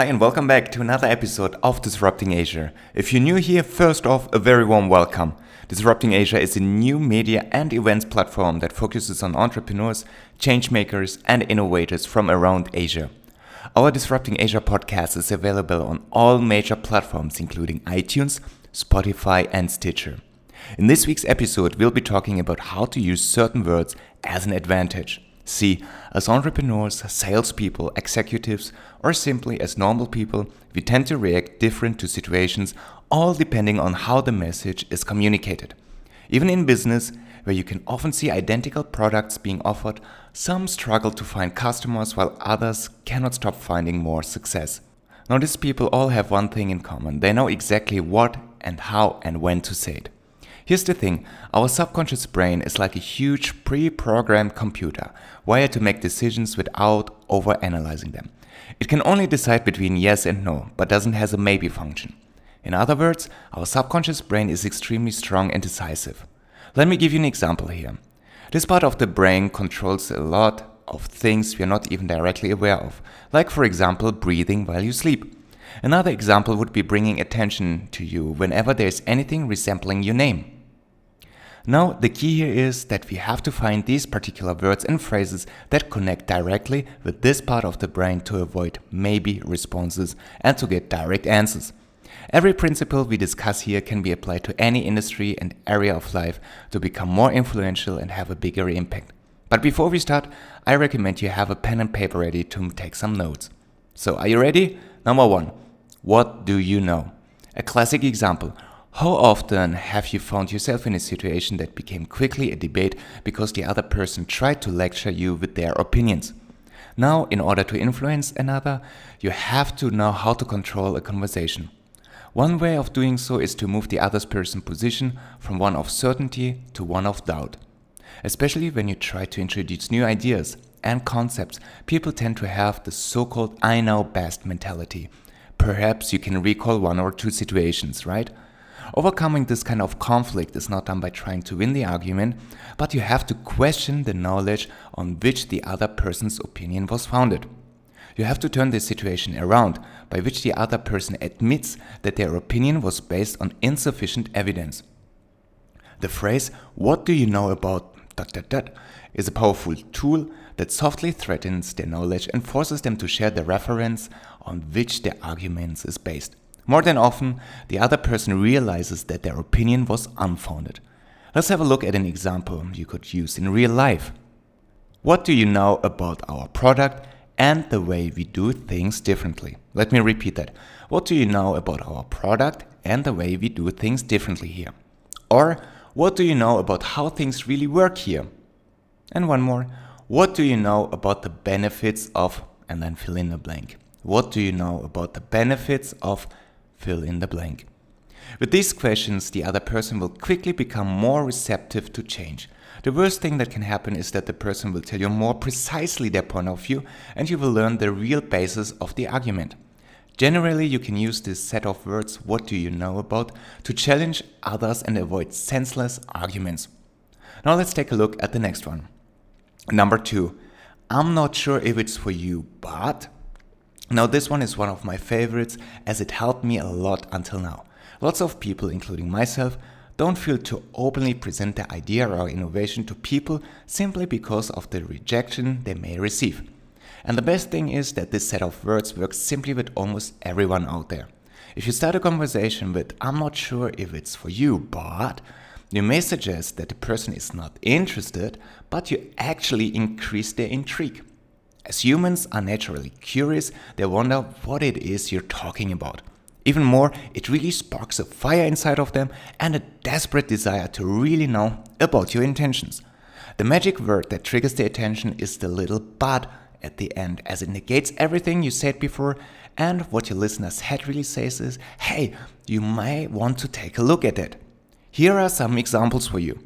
Hi, and welcome back to another episode of Disrupting Asia. If you're new here, first off, a very warm welcome. Disrupting Asia is a new media and events platform that focuses on entrepreneurs, changemakers, and innovators from around Asia. Our Disrupting Asia podcast is available on all major platforms, including iTunes, Spotify, and Stitcher. In this week's episode, we'll be talking about how to use certain words as an advantage. See, as entrepreneurs, salespeople, executives, or simply as normal people, we tend to react different to situations, all depending on how the message is communicated. Even in business, where you can often see identical products being offered, some struggle to find customers while others cannot stop finding more success. Now, these people all have one thing in common they know exactly what and how and when to say it. Here's the thing our subconscious brain is like a huge pre programmed computer, wired to make decisions without over analyzing them. It can only decide between yes and no, but doesn't have a maybe function. In other words, our subconscious brain is extremely strong and decisive. Let me give you an example here. This part of the brain controls a lot of things we are not even directly aware of, like, for example, breathing while you sleep. Another example would be bringing attention to you whenever there is anything resembling your name. Now, the key here is that we have to find these particular words and phrases that connect directly with this part of the brain to avoid maybe responses and to get direct answers. Every principle we discuss here can be applied to any industry and area of life to become more influential and have a bigger impact. But before we start, I recommend you have a pen and paper ready to take some notes. So, are you ready? Number one, what do you know? A classic example how often have you found yourself in a situation that became quickly a debate because the other person tried to lecture you with their opinions? Now, in order to influence another, you have to know how to control a conversation. One way of doing so is to move the other person's position from one of certainty to one of doubt. Especially when you try to introduce new ideas and concepts, people tend to have the so called I know best mentality. Perhaps you can recall one or two situations, right? Overcoming this kind of conflict is not done by trying to win the argument, but you have to question the knowledge on which the other person's opinion was founded. You have to turn the situation around, by which the other person admits that their opinion was based on insufficient evidence. The phrase, What do you know about dot dot dot, is a powerful tool that softly threatens their knowledge and forces them to share the reference on which their argument is based. More than often, the other person realizes that their opinion was unfounded. Let's have a look at an example you could use in real life. What do you know about our product and the way we do things differently? Let me repeat that. What do you know about our product and the way we do things differently here? Or, what do you know about how things really work here? And one more. What do you know about the benefits of, and then fill in the blank. What do you know about the benefits of fill in the blank. With these questions, the other person will quickly become more receptive to change. The worst thing that can happen is that the person will tell you more precisely their point of view and you will learn the real basis of the argument. Generally, you can use this set of words, what do you know about, to challenge others and avoid senseless arguments. Now let's take a look at the next one. Number two, I'm not sure if it's for you, but now, this one is one of my favorites as it helped me a lot until now. Lots of people, including myself, don't feel to openly present their idea or innovation to people simply because of the rejection they may receive. And the best thing is that this set of words works simply with almost everyone out there. If you start a conversation with, I'm not sure if it's for you, but you may suggest that the person is not interested, but you actually increase their intrigue. As humans are naturally curious, they wonder what it is you're talking about. Even more, it really sparks a fire inside of them and a desperate desire to really know about your intentions. The magic word that triggers the attention is the little but at the end, as it negates everything you said before. And what your listener's head really says is, hey, you may want to take a look at it. Here are some examples for you.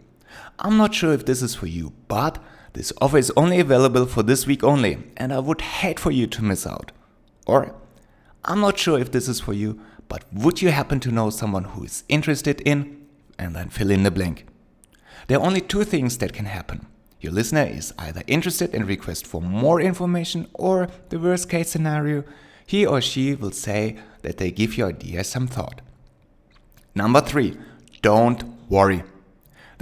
I'm not sure if this is for you, but this offer is only available for this week only, and I would hate for you to miss out. Or, I'm not sure if this is for you, but would you happen to know someone who is interested in, and then fill in the blank. There are only two things that can happen. Your listener is either interested and request for more information, or the worst case scenario, He or she will say that they give your idea some thought. Number three, don't worry.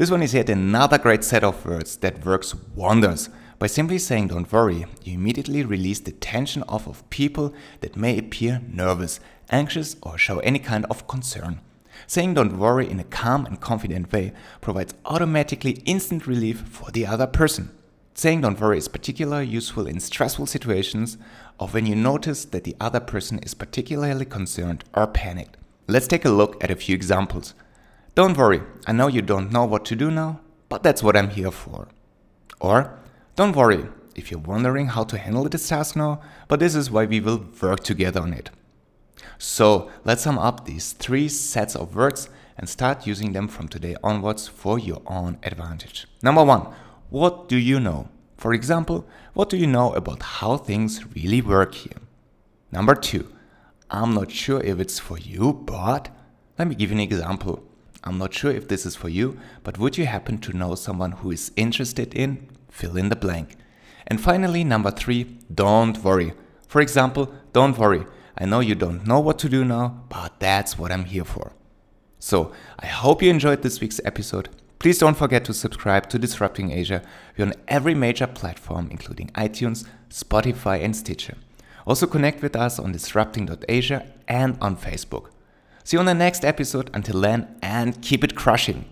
This one is yet another great set of words that works wonders. By simply saying don't worry, you immediately release the tension off of people that may appear nervous, anxious, or show any kind of concern. Saying don't worry in a calm and confident way provides automatically instant relief for the other person. Saying don't worry is particularly useful in stressful situations or when you notice that the other person is particularly concerned or panicked. Let's take a look at a few examples. Don't worry, I know you don't know what to do now, but that's what I'm here for. Or, don't worry if you're wondering how to handle this task now, but this is why we will work together on it. So, let's sum up these three sets of words and start using them from today onwards for your own advantage. Number one, what do you know? For example, what do you know about how things really work here? Number two, I'm not sure if it's for you, but let me give you an example. I'm not sure if this is for you, but would you happen to know someone who is interested in fill in the blank? And finally, number three, don't worry. For example, don't worry. I know you don't know what to do now, but that's what I'm here for. So, I hope you enjoyed this week's episode. Please don't forget to subscribe to Disrupting Asia. We're on every major platform, including iTunes, Spotify, and Stitcher. Also, connect with us on disrupting.asia and on Facebook. See you on the next episode. Until then, and keep it crushing.